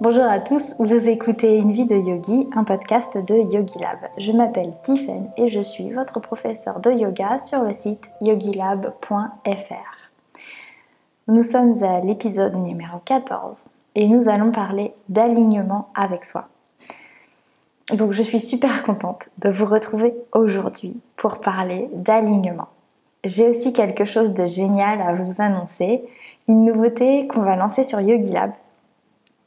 Bonjour à tous, vous écoutez Une vie de yogi, un podcast de Yogi Lab. Je m'appelle Tiffen et je suis votre professeur de yoga sur le site yogilab.fr. Nous sommes à l'épisode numéro 14 et nous allons parler d'alignement avec soi. Donc je suis super contente de vous retrouver aujourd'hui pour parler d'alignement. J'ai aussi quelque chose de génial à vous annoncer, une nouveauté qu'on va lancer sur Yogi Lab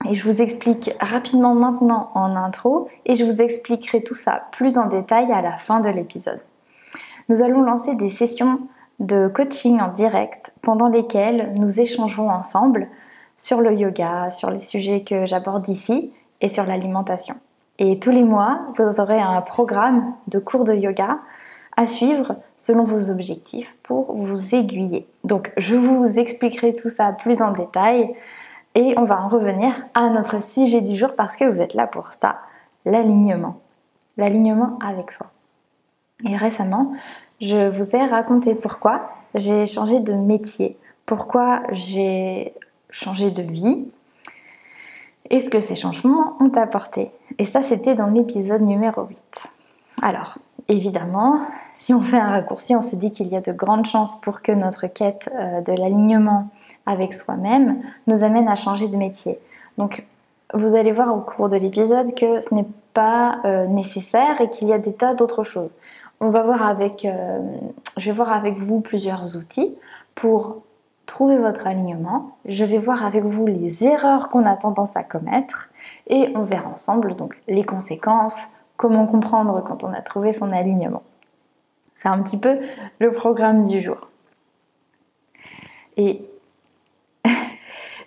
et je vous explique rapidement maintenant en intro et je vous expliquerai tout ça plus en détail à la fin de l'épisode. Nous allons lancer des sessions de coaching en direct pendant lesquelles nous échangerons ensemble sur le yoga, sur les sujets que j'aborde ici et sur l'alimentation. Et tous les mois, vous aurez un programme de cours de yoga à suivre selon vos objectifs pour vous aiguiller. Donc je vous expliquerai tout ça plus en détail et on va en revenir à notre sujet du jour parce que vous êtes là pour ça, l'alignement. L'alignement avec soi. Et récemment, je vous ai raconté pourquoi j'ai changé de métier, pourquoi j'ai changé de vie et ce que ces changements ont apporté. Et ça, c'était dans l'épisode numéro 8. Alors, évidemment, si on fait un raccourci, on se dit qu'il y a de grandes chances pour que notre quête euh, de l'alignement avec soi-même nous amène à changer de métier. Donc vous allez voir au cours de l'épisode que ce n'est pas euh, nécessaire et qu'il y a des tas d'autres choses. On va voir avec, euh, je vais voir avec vous plusieurs outils pour trouver votre alignement. Je vais voir avec vous les erreurs qu'on a tendance à commettre et on verra ensemble donc les conséquences, comment comprendre quand on a trouvé son alignement. C'est un petit peu le programme du jour. Et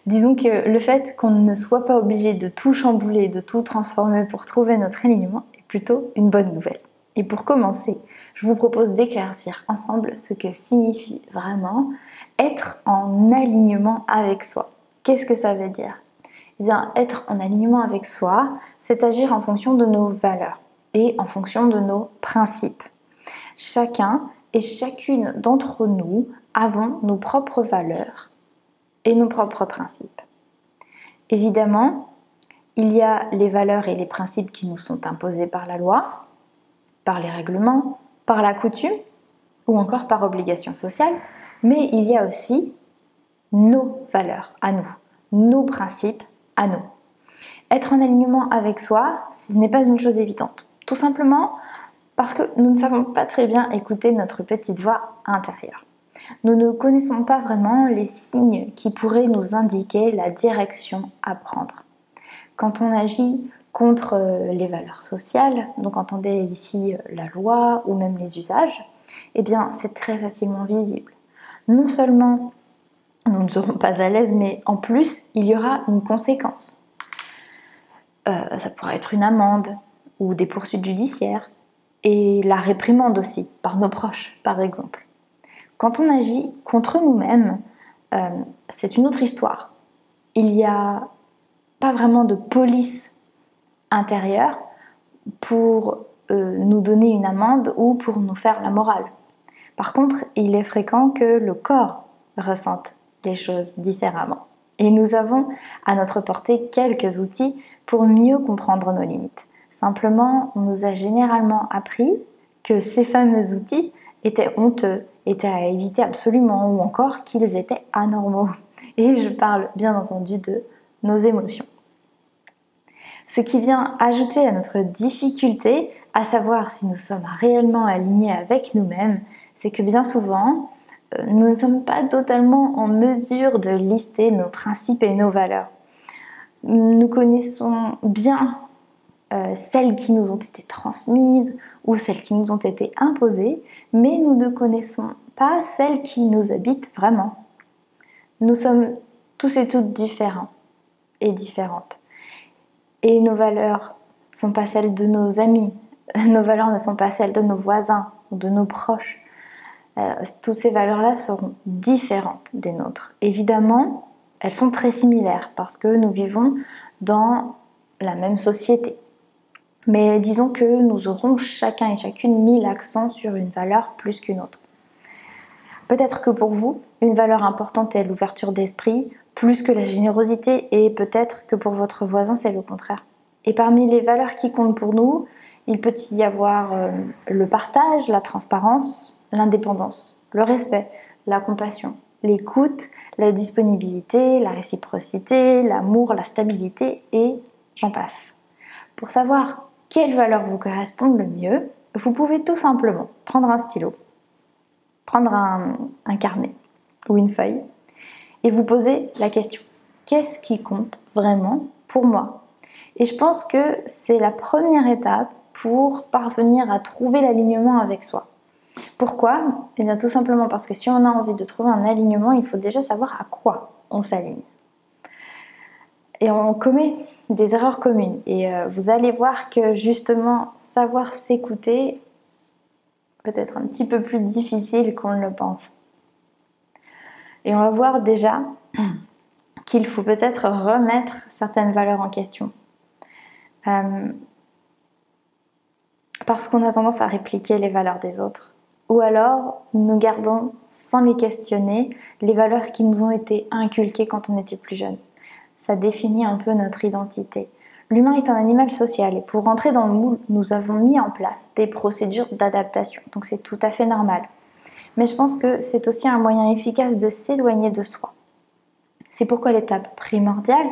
Disons que le fait qu'on ne soit pas obligé de tout chambouler, de tout transformer pour trouver notre alignement est plutôt une bonne nouvelle. Et pour commencer, je vous propose d'éclaircir ensemble ce que signifie vraiment être en alignement avec soi. Qu'est-ce que ça veut dire? Eh bien, être en alignement avec soi, c'est agir en fonction de nos valeurs et en fonction de nos principes. Chacun et chacune d'entre nous avons nos propres valeurs et nos propres principes. Évidemment, il y a les valeurs et les principes qui nous sont imposés par la loi, par les règlements, par la coutume ou encore par obligation sociale, mais il y a aussi nos valeurs à nous, nos principes à nous. Être en alignement avec soi, ce n'est pas une chose évidente. Tout simplement parce que nous ne savons pas très bien écouter notre petite voix intérieure nous ne connaissons pas vraiment les signes qui pourraient nous indiquer la direction à prendre. Quand on agit contre euh, les valeurs sociales, donc entendez ici euh, la loi ou même les usages, eh bien c'est très facilement visible. Non seulement nous ne serons pas à l'aise, mais en plus il y aura une conséquence. Euh, ça pourrait être une amende ou des poursuites judiciaires et la réprimande aussi par nos proches par exemple. Quand on agit contre nous-mêmes, euh, c'est une autre histoire. Il n'y a pas vraiment de police intérieure pour euh, nous donner une amende ou pour nous faire la morale. Par contre, il est fréquent que le corps ressente les choses différemment. Et nous avons à notre portée quelques outils pour mieux comprendre nos limites. Simplement, on nous a généralement appris que ces fameux outils étaient honteux, étaient à éviter absolument, ou encore qu'ils étaient anormaux. Et je parle bien entendu de nos émotions. Ce qui vient ajouter à notre difficulté à savoir si nous sommes réellement alignés avec nous-mêmes, c'est que bien souvent, euh, nous ne sommes pas totalement en mesure de lister nos principes et nos valeurs. Nous connaissons bien euh, celles qui nous ont été transmises ou celles qui nous ont été imposées, mais nous ne connaissons pas celles qui nous habitent vraiment. Nous sommes tous et toutes différents et différentes. Et nos valeurs ne sont pas celles de nos amis, nos valeurs ne sont pas celles de nos voisins ou de nos proches. Euh, toutes ces valeurs-là seront différentes des nôtres. Évidemment, elles sont très similaires parce que nous vivons dans la même société. Mais disons que nous aurons chacun et chacune mis l'accent sur une valeur plus qu'une autre. Peut-être que pour vous, une valeur importante est l'ouverture d'esprit, plus que la générosité, et peut-être que pour votre voisin, c'est le contraire. Et parmi les valeurs qui comptent pour nous, il peut y avoir euh, le partage, la transparence, l'indépendance, le respect, la compassion, l'écoute, la disponibilité, la réciprocité, l'amour, la stabilité et j'en passe. Pour savoir quelles valeurs vous correspondent le mieux, vous pouvez tout simplement prendre un stylo, prendre un, un carnet ou une feuille et vous poser la question qu'est-ce qui compte vraiment pour moi? Et je pense que c'est la première étape pour parvenir à trouver l'alignement avec soi. Pourquoi? Eh bien tout simplement parce que si on a envie de trouver un alignement, il faut déjà savoir à quoi on s'aligne. Et on commet des erreurs communes. Et euh, vous allez voir que justement, savoir s'écouter peut être un petit peu plus difficile qu'on ne le pense. Et on va voir déjà qu'il faut peut-être remettre certaines valeurs en question. Euh, parce qu'on a tendance à répliquer les valeurs des autres. Ou alors, nous gardons sans les questionner les valeurs qui nous ont été inculquées quand on était plus jeune. Ça définit un peu notre identité. L'humain est un animal social et pour rentrer dans le moule, nous avons mis en place des procédures d'adaptation. Donc c'est tout à fait normal. Mais je pense que c'est aussi un moyen efficace de s'éloigner de soi. C'est pourquoi l'étape primordiale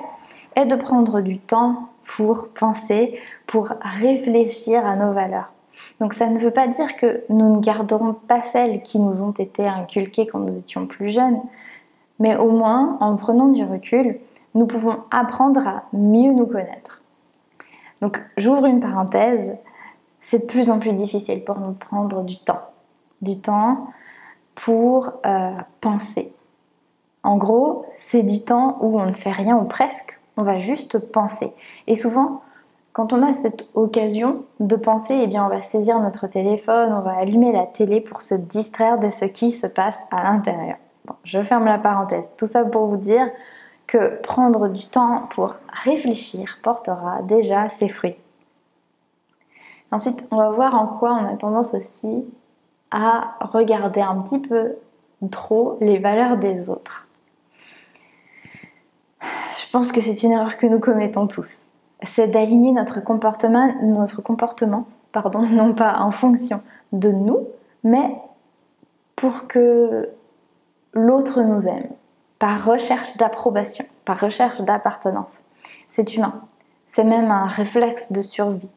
est de prendre du temps pour penser, pour réfléchir à nos valeurs. Donc ça ne veut pas dire que nous ne garderons pas celles qui nous ont été inculquées quand nous étions plus jeunes, mais au moins en prenant du recul, nous pouvons apprendre à mieux nous connaître. Donc j'ouvre une parenthèse, c'est de plus en plus difficile pour nous prendre du temps. Du temps pour euh, penser. En gros, c'est du temps où on ne fait rien ou presque, on va juste penser. Et souvent, quand on a cette occasion de penser, eh bien, on va saisir notre téléphone, on va allumer la télé pour se distraire de ce qui se passe à l'intérieur. je ferme la parenthèse. Tout ça pour vous dire que prendre du temps pour réfléchir portera déjà ses fruits. Ensuite, on va voir en quoi on a tendance aussi à regarder un petit peu trop les valeurs des autres. Je pense que c'est une erreur que nous commettons tous. C'est d'aligner notre comportement, notre comportement pardon, non pas en fonction de nous, mais pour que l'autre nous aime, par recherche d'approbation, par recherche d'appartenance. C'est humain. C'est même un réflexe de survie.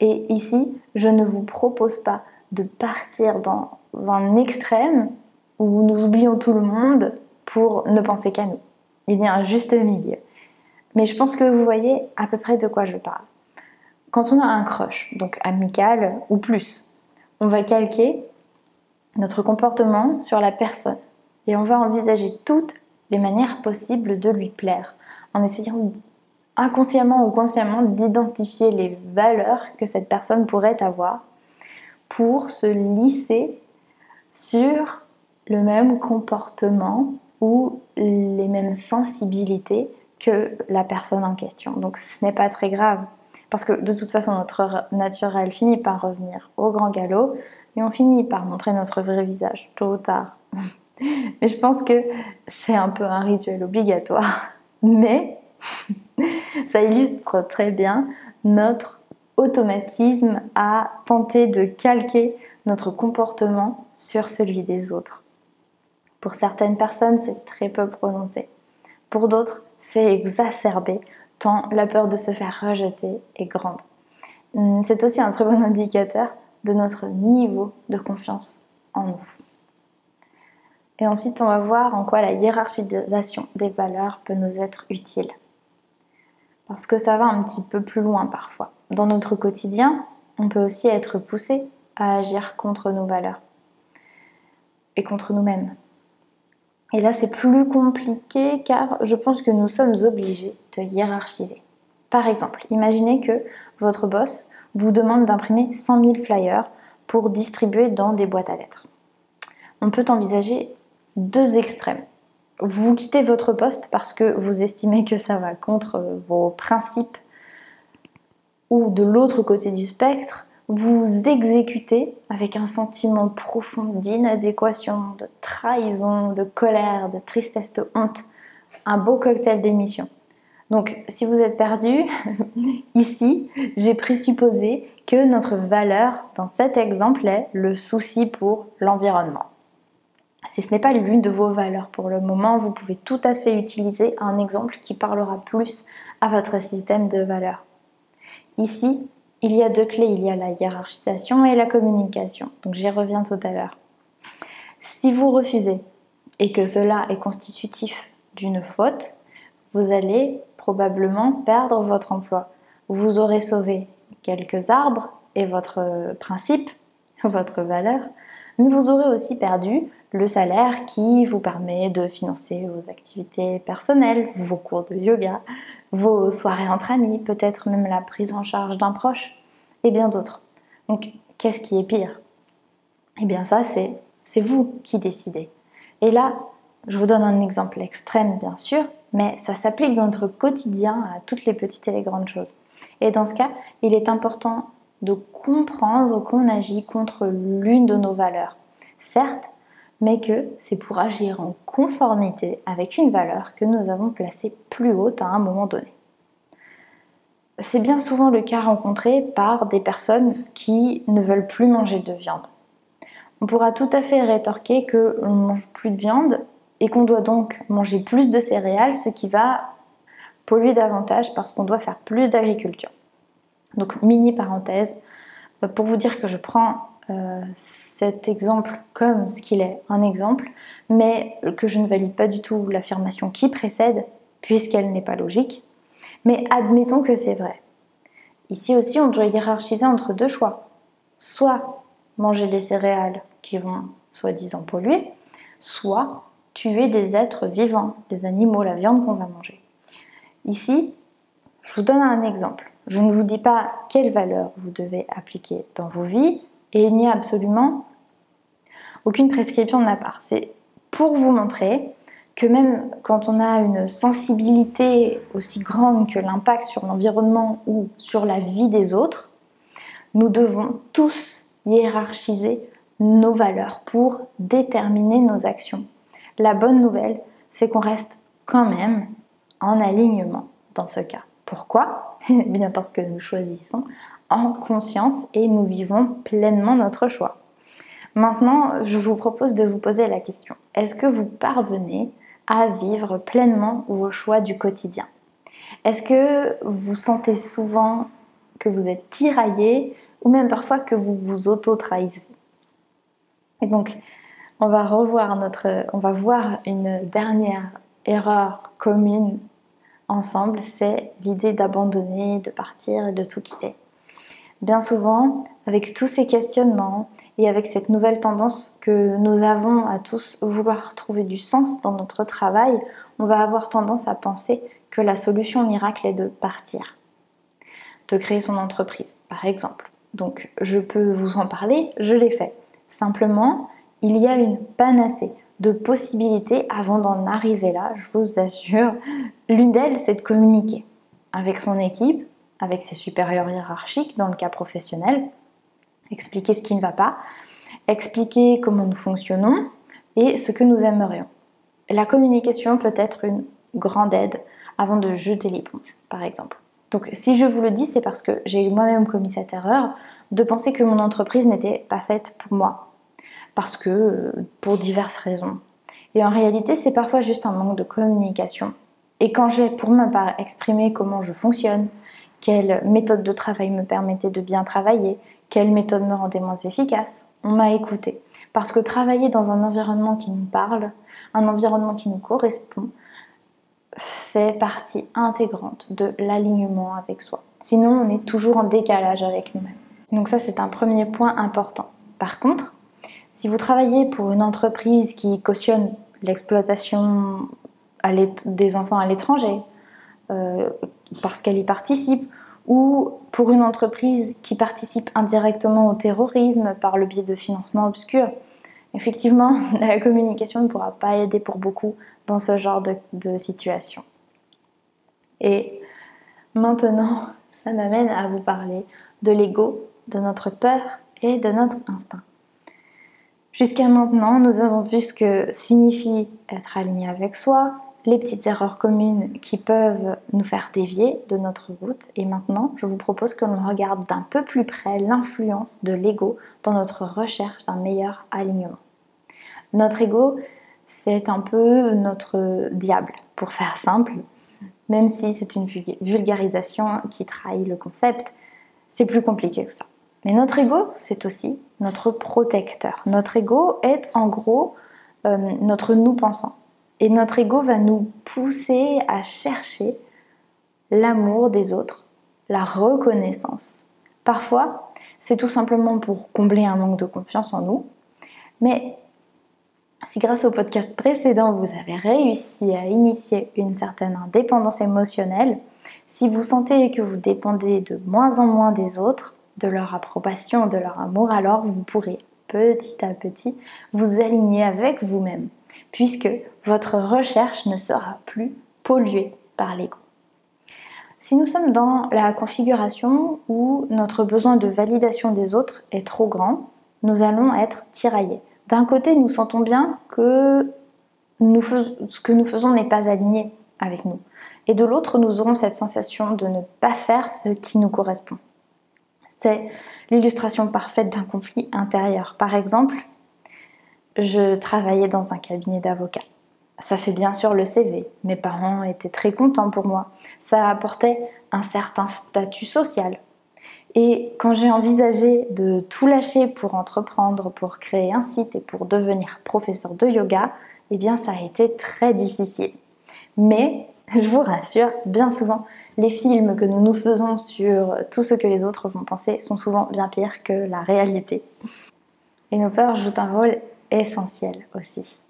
Et ici, je ne vous propose pas de partir dans un extrême où nous oublions tout le monde pour ne penser qu'à nous. Il y a un juste milieu. Mais je pense que vous voyez à peu près de quoi je parle. Quand on a un crush, donc amical ou plus, on va calquer notre comportement sur la personne et on va envisager toutes les manières possibles de lui plaire en essayant inconsciemment ou consciemment d'identifier les valeurs que cette personne pourrait avoir pour se lisser sur le même comportement ou les mêmes sensibilités que la personne en question. Donc ce n'est pas très grave. Parce que de toute façon, notre nature, elle finit par revenir au grand galop et on finit par montrer notre vrai visage, tôt ou tard. Mais je pense que c'est un peu un rituel obligatoire. Mais ça illustre très bien notre automatisme à tenter de calquer notre comportement sur celui des autres. Pour certaines personnes, c'est très peu prononcé. Pour d'autres, c'est exacerbé tant la peur de se faire rejeter est grande. Hum, c'est aussi un très bon indicateur de notre niveau de confiance en nous. Et ensuite, on va voir en quoi la hiérarchisation des valeurs peut nous être utile. Parce que ça va un petit peu plus loin parfois. Dans notre quotidien, on peut aussi être poussé à agir contre nos valeurs et contre nous-mêmes. Et là, c'est plus compliqué car je pense que nous sommes obligés de hiérarchiser. Par exemple, imaginez que votre boss vous demande d'imprimer 100 000 flyers pour distribuer dans des boîtes à lettres. On peut envisager deux extrêmes. Vous quittez votre poste parce que vous estimez que ça va contre vos principes ou de l'autre côté du spectre, vous exécutez avec un sentiment profond d'inadéquation, de trahison, de colère, de tristesse, de honte, un beau cocktail d'émission. Donc, si vous êtes perdu, ici, j'ai présupposé que notre valeur dans cet exemple est le souci pour l'environnement. Si ce n'est pas l'une de vos valeurs pour le moment, vous pouvez tout à fait utiliser un exemple qui parlera plus à votre système de valeurs. Ici, il y a deux clés, il y a la hiérarchisation et la communication. Donc j'y reviens tout à l'heure. Si vous refusez et que cela est constitutif d'une faute, vous allez probablement perdre votre emploi. Vous aurez sauvé quelques arbres et votre principe, votre valeur, mais vous aurez aussi perdu le salaire qui vous permet de financer vos activités personnelles, vos cours de yoga, vos soirées entre amis, peut-être même la prise en charge d'un proche et bien d'autres. Donc, qu'est-ce qui est pire? Eh bien, ça, c'est, c'est vous qui décidez. Et là, je vous donne un exemple extrême, bien sûr, mais ça s'applique dans notre quotidien à toutes les petites et les grandes choses. Et dans ce cas, il est important de comprendre qu'on agit contre l'une de nos valeurs. Certes, mais que c'est pour agir en conformité avec une valeur que nous avons placée plus haute à un moment donné. C'est bien souvent le cas rencontré par des personnes qui ne veulent plus manger de viande. On pourra tout à fait rétorquer que l'on ne mange plus de viande et qu'on doit donc manger plus de céréales, ce qui va polluer davantage parce qu'on doit faire plus d'agriculture. Donc mini parenthèse, pour vous dire que je prends euh, cet exemple comme ce qu'il est, un exemple, mais que je ne valide pas du tout l'affirmation qui précède, puisqu'elle n'est pas logique. Mais admettons que c'est vrai. Ici aussi, on doit hiérarchiser entre deux choix. Soit manger des céréales qui vont soi-disant polluer, soit tuer des êtres vivants, des animaux, la viande qu'on va manger. Ici, je vous donne un exemple. Je ne vous dis pas quelle valeur vous devez appliquer dans vos vies, et il n'y a absolument aucune prescription de ma part. C'est pour vous montrer que même quand on a une sensibilité aussi grande que l'impact sur l'environnement ou sur la vie des autres, nous devons tous hiérarchiser nos valeurs pour déterminer nos actions. La bonne nouvelle, c'est qu'on reste quand même en alignement dans ce cas. Pourquoi? Bien parce que nous choisissons en conscience et nous vivons pleinement notre choix. Maintenant, je vous propose de vous poser la question. Est-ce que vous parvenez à vivre pleinement vos choix du quotidien? Est-ce que vous sentez souvent que vous êtes tiraillé ou même parfois que vous vous auto-trahissez? Et donc, on va revoir notre, on va voir une dernière erreur commune ensemble, c'est l'idée d'abandonner, de partir et de tout quitter. Bien souvent, avec tous ces questionnements et avec cette nouvelle tendance que nous avons à tous vouloir trouver du sens dans notre travail, on va avoir tendance à penser que la solution miracle est de partir, de créer son entreprise, par exemple. Donc, je peux vous en parler, je l'ai fait. Simplement, il y a une panacée de possibilités avant d'en arriver là, je vous assure. L'une d'elles, c'est de communiquer avec son équipe, avec ses supérieurs hiérarchiques dans le cas professionnel, expliquer ce qui ne va pas, expliquer comment nous fonctionnons et ce que nous aimerions. La communication peut être une grande aide avant de jeter l'éponge, par exemple. Donc si je vous le dis, c'est parce que j'ai moi-même commis cette erreur de penser que mon entreprise n'était pas faite pour moi. Parce que, pour diverses raisons. Et en réalité, c'est parfois juste un manque de communication. Et quand j'ai pour ma part exprimé comment je fonctionne, quelle méthode de travail me permettait de bien travailler, quelle méthode me rendait moins efficace? On m'a écouté. Parce que travailler dans un environnement qui nous parle, un environnement qui nous correspond, fait partie intégrante de l'alignement avec soi. Sinon, on est toujours en décalage avec nous-mêmes. Donc ça, c'est un premier point important. Par contre, si vous travaillez pour une entreprise qui cautionne l'exploitation des enfants à l'étranger, parce qu'elle y participe, ou pour une entreprise qui participe indirectement au terrorisme par le biais de financement obscur. Effectivement, la communication ne pourra pas aider pour beaucoup dans ce genre de situation. Et maintenant, ça m'amène à vous parler de l'ego de notre peur et de notre instinct. Jusqu'à maintenant, nous avons vu ce que signifie être aligné avec soi, les petites erreurs communes qui peuvent nous faire dévier de notre route. Et maintenant, je vous propose que l'on regarde d'un peu plus près l'influence de l'ego dans notre recherche d'un meilleur alignement. Notre ego, c'est un peu notre diable, pour faire simple, même si c'est une vulgarisation qui trahit le concept, c'est plus compliqué que ça. Mais notre ego, c'est aussi notre protecteur. Notre ego est en gros euh, notre nous pensant. Et notre ego va nous pousser à chercher l'amour des autres, la reconnaissance. Parfois, c'est tout simplement pour combler un manque de confiance en nous. Mais si grâce au podcast précédent, vous avez réussi à initier une certaine indépendance émotionnelle, si vous sentez que vous dépendez de moins en moins des autres, de leur approbation, de leur amour, alors vous pourrez petit à petit vous aligner avec vous-même, puisque votre recherche ne sera plus polluée par l'ego. Si nous sommes dans la configuration où notre besoin de validation des autres est trop grand, nous allons être tiraillés. D'un côté, nous sentons bien que ce que nous faisons n'est pas aligné avec nous. Et de l'autre, nous aurons cette sensation de ne pas faire ce qui nous correspond. C'est l'illustration parfaite d'un conflit intérieur. Par exemple, je travaillais dans un cabinet d'avocats. Ça fait bien sûr le CV. Mes parents étaient très contents pour moi. Ça apportait un certain statut social. Et quand j'ai envisagé de tout lâcher pour entreprendre, pour créer un site et pour devenir professeur de yoga, eh bien ça a été très difficile. Mais je vous rassure, bien souvent, les films que nous nous faisons sur tout ce que les autres vont penser sont souvent bien pires que la réalité. Et nos peurs jouent un rôle essentiel aussi.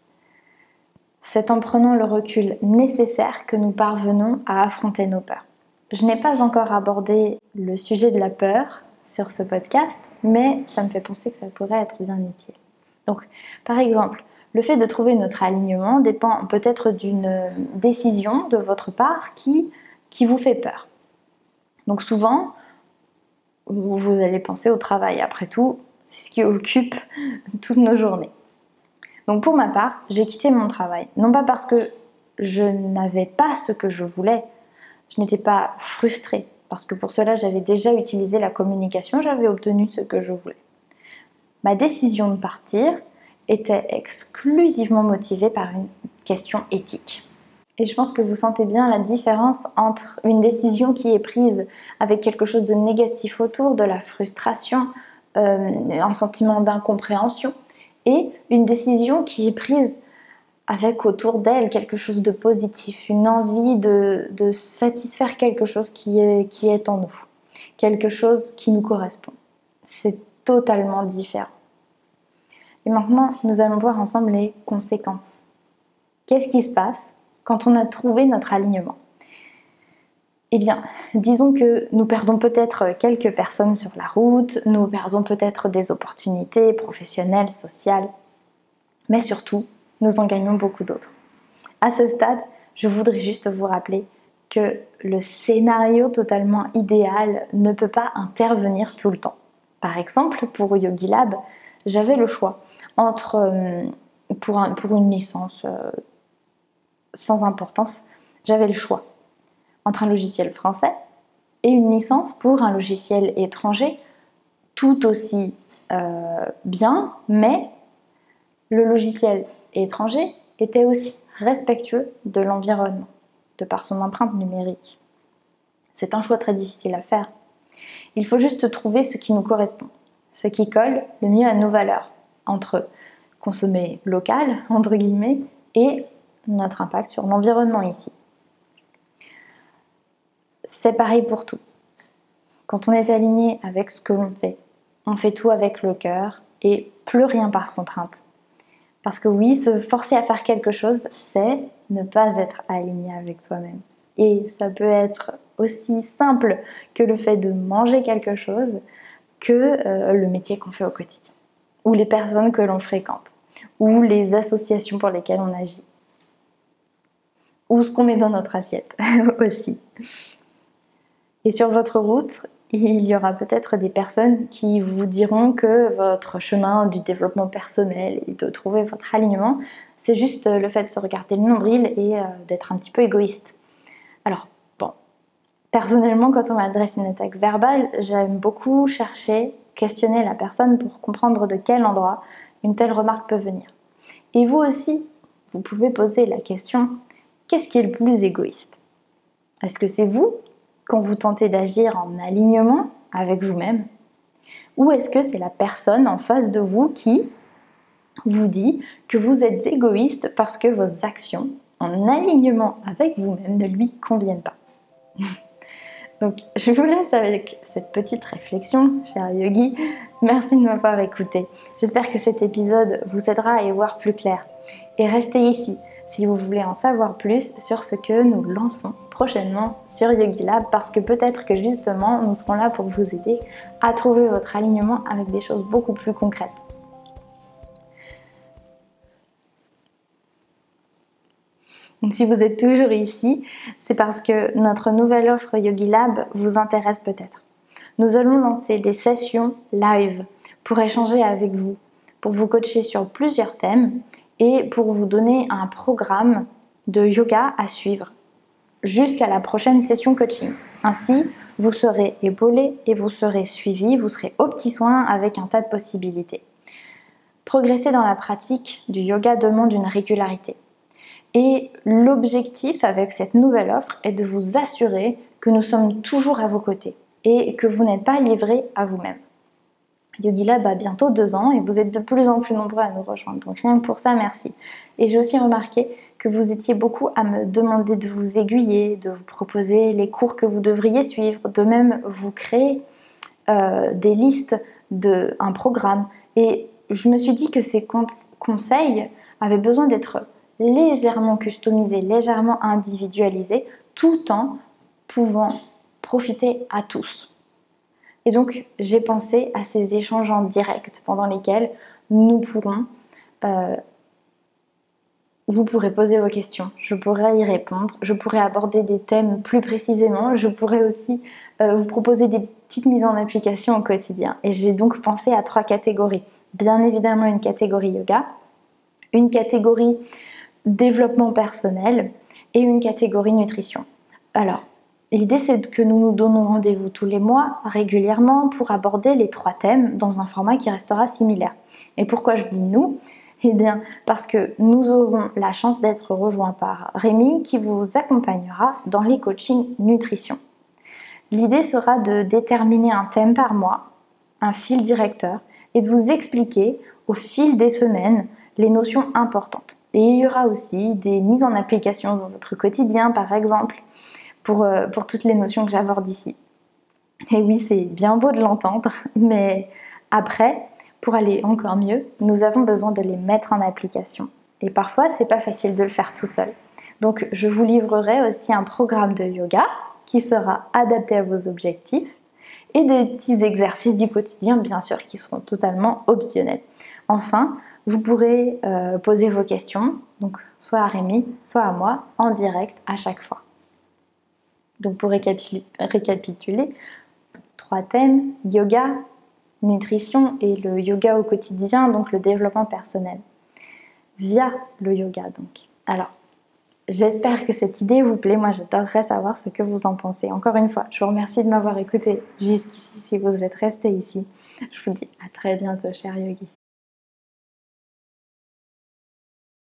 C'est en prenant le recul nécessaire que nous parvenons à affronter nos peurs. Je n'ai pas encore abordé le sujet de la peur sur ce podcast, mais ça me fait penser que ça pourrait être bien utile. Donc, par exemple, le fait de trouver notre alignement dépend peut-être d'une décision de votre part qui, qui vous fait peur. Donc souvent, vous allez penser au travail. Après tout, c'est ce qui occupe toutes nos journées. Donc pour ma part, j'ai quitté mon travail. Non pas parce que je n'avais pas ce que je voulais, je n'étais pas frustrée parce que pour cela j'avais déjà utilisé la communication, j'avais obtenu ce que je voulais. Ma décision de partir était exclusivement motivée par une question éthique. Et je pense que vous sentez bien la différence entre une décision qui est prise avec quelque chose de négatif autour, de la frustration, euh, un sentiment d'incompréhension, et une décision qui est prise avec autour d'elle quelque chose de positif, une envie de, satisfaire quelque chose qui est, en nous, quelque chose qui nous correspond. C'est totalement différent. Et maintenant, nous allons voir ensemble les conséquences. Qu'est-ce qui se passe quand on a trouvé notre alignement? Eh bien, disons que nous perdons peut-être quelques personnes sur la route, nous perdons peut-être des opportunités professionnelles, sociales, mais surtout, nous en gagnons beaucoup d'autres. À ce stade, je voudrais juste vous rappeler que le scénario totalement idéal ne peut pas intervenir tout le temps. Par exemple, pour Yogi Lab, j'avais le choix entre, euh, pour, une licence euh, sans importance, j'avais le choix entre un logiciel français et une licence pour un logiciel étranger tout aussi euh, bien, mais le logiciel étranger était aussi respectueux de l'environnement, de par son empreinte numérique. C'est un choix très difficile à faire. Il faut juste trouver ce qui nous correspond, ce qui colle le mieux à nos valeurs, entre consommer local, entre guillemets, et notre impact sur l'environnement ici. C'est pareil pour tout. Quand on est aligné avec ce que l'on fait, on fait tout avec le cœur et plus rien par contrainte. Parce que oui, se forcer à faire quelque chose, c'est ne pas être aligné avec soi-même. Et ça peut être aussi simple que le fait de manger quelque chose que euh, le métier qu'on fait au quotidien, ou les personnes que l'on fréquente, ou les associations pour lesquelles on agit, ou ce qu'on met dans notre assiette aussi. Et sur votre route, il y aura peut-être des personnes qui vous diront que votre chemin du développement personnel et de trouver votre alignement, c'est juste le fait de se regarder le nombril et euh, d'être un petit peu égoïste. Alors, bon, personnellement, quand on m'adresse une attaque verbale, j'aime beaucoup chercher, questionner la personne pour comprendre de quel endroit une telle remarque peut venir. Et vous aussi, vous pouvez poser la question, qu'est-ce qui est le plus égoïste? Est-ce que c'est vous quand vous tentez d'agir en alignement avec vous-même Ou est-ce que c'est la personne en face de vous qui vous dit que vous êtes égoïste parce que vos actions en alignement avec vous-même ne lui conviennent pas? Donc, je vous laisse avec cette petite réflexion, cher yogi. Merci de m'avoir écouté. J'espère que cet épisode vous aidera à y voir plus clair. Et restez ici si vous voulez en savoir plus sur ce que nous lançons prochainement sur Yogi Lab parce que peut-être que justement nous serons là pour vous aider à trouver votre alignement avec des choses beaucoup plus concrètes. si vous êtes toujours ici, c'est parce que notre nouvelle offre Yogi Lab vous intéresse peut-être. Nous allons lancer des sessions live pour échanger avec vous, pour vous coacher sur plusieurs thèmes et pour vous donner un programme de yoga à suivre jusqu'à la prochaine session coaching. Ainsi, vous serez épaulé et vous serez suivi, vous serez au petit soin avec un tas de possibilités. Progresser dans la pratique du yoga demande une régularité. Et l'objectif avec cette nouvelle offre est de vous assurer que nous sommes toujours à vos côtés et que vous n'êtes pas livré à vous-même. Yogi Lab a bientôt deux ans et vous êtes de plus en plus nombreux à nous rejoindre. Donc rien que pour ça, merci. Et j'ai aussi remarqué que vous étiez beaucoup à me demander de vous aiguiller, de vous proposer les cours que vous devriez suivre, de même vous créer euh, des listes de un programme. Et je me suis dit que ces conseils avaient besoin d'être légèrement customisés, légèrement individualisés, tout en pouvant profiter à tous. Et donc, j'ai pensé à ces échanges en direct pendant lesquels nous pourrons, euh, vous pourrez poser vos questions, je pourrai y répondre, je pourrai aborder des thèmes plus précisément, je pourrai aussi euh, vous proposer des petites mises en application au quotidien. Et j'ai donc pensé à trois catégories. Bien évidemment, une catégorie yoga, une catégorie développement personnel et une catégorie nutrition. Alors, L'idée, c'est que nous nous donnons rendez-vous tous les mois, régulièrement, pour aborder les trois thèmes dans un format qui restera similaire. Et pourquoi je dis nous? Eh bien, parce que nous aurons la chance d'être rejoints par Rémi qui vous accompagnera dans les coachings nutrition. L'idée sera de déterminer un thème par mois, un fil directeur, et de vous expliquer au fil des semaines les notions importantes. Et il y aura aussi des mises en application dans votre quotidien, par exemple, euh, pour, toutes les notions que j'aborde ici. Et oui, c'est bien beau de l'entendre, mais après, pour aller encore mieux, nous avons besoin de les mettre en application. Et parfois, c'est pas facile de le faire tout seul. Donc, je vous livrerai aussi un programme de yoga qui sera adapté à vos objectifs et des petits exercices du quotidien, bien sûr, qui seront totalement optionnels. Enfin, vous pourrez euh, poser vos questions, donc soit à Rémi, soit à moi, en direct à chaque fois. Donc pour récapituler, trois thèmes, yoga, nutrition et le yoga au quotidien, donc le développement personnel. Via le yoga donc. Alors, j'espère que cette idée vous plaît. Moi, j'adorerais savoir ce que vous en pensez. Encore une fois, je vous remercie de m'avoir écouté jusqu'ici si vous êtes resté ici. Je vous dis à très bientôt, cher yogi.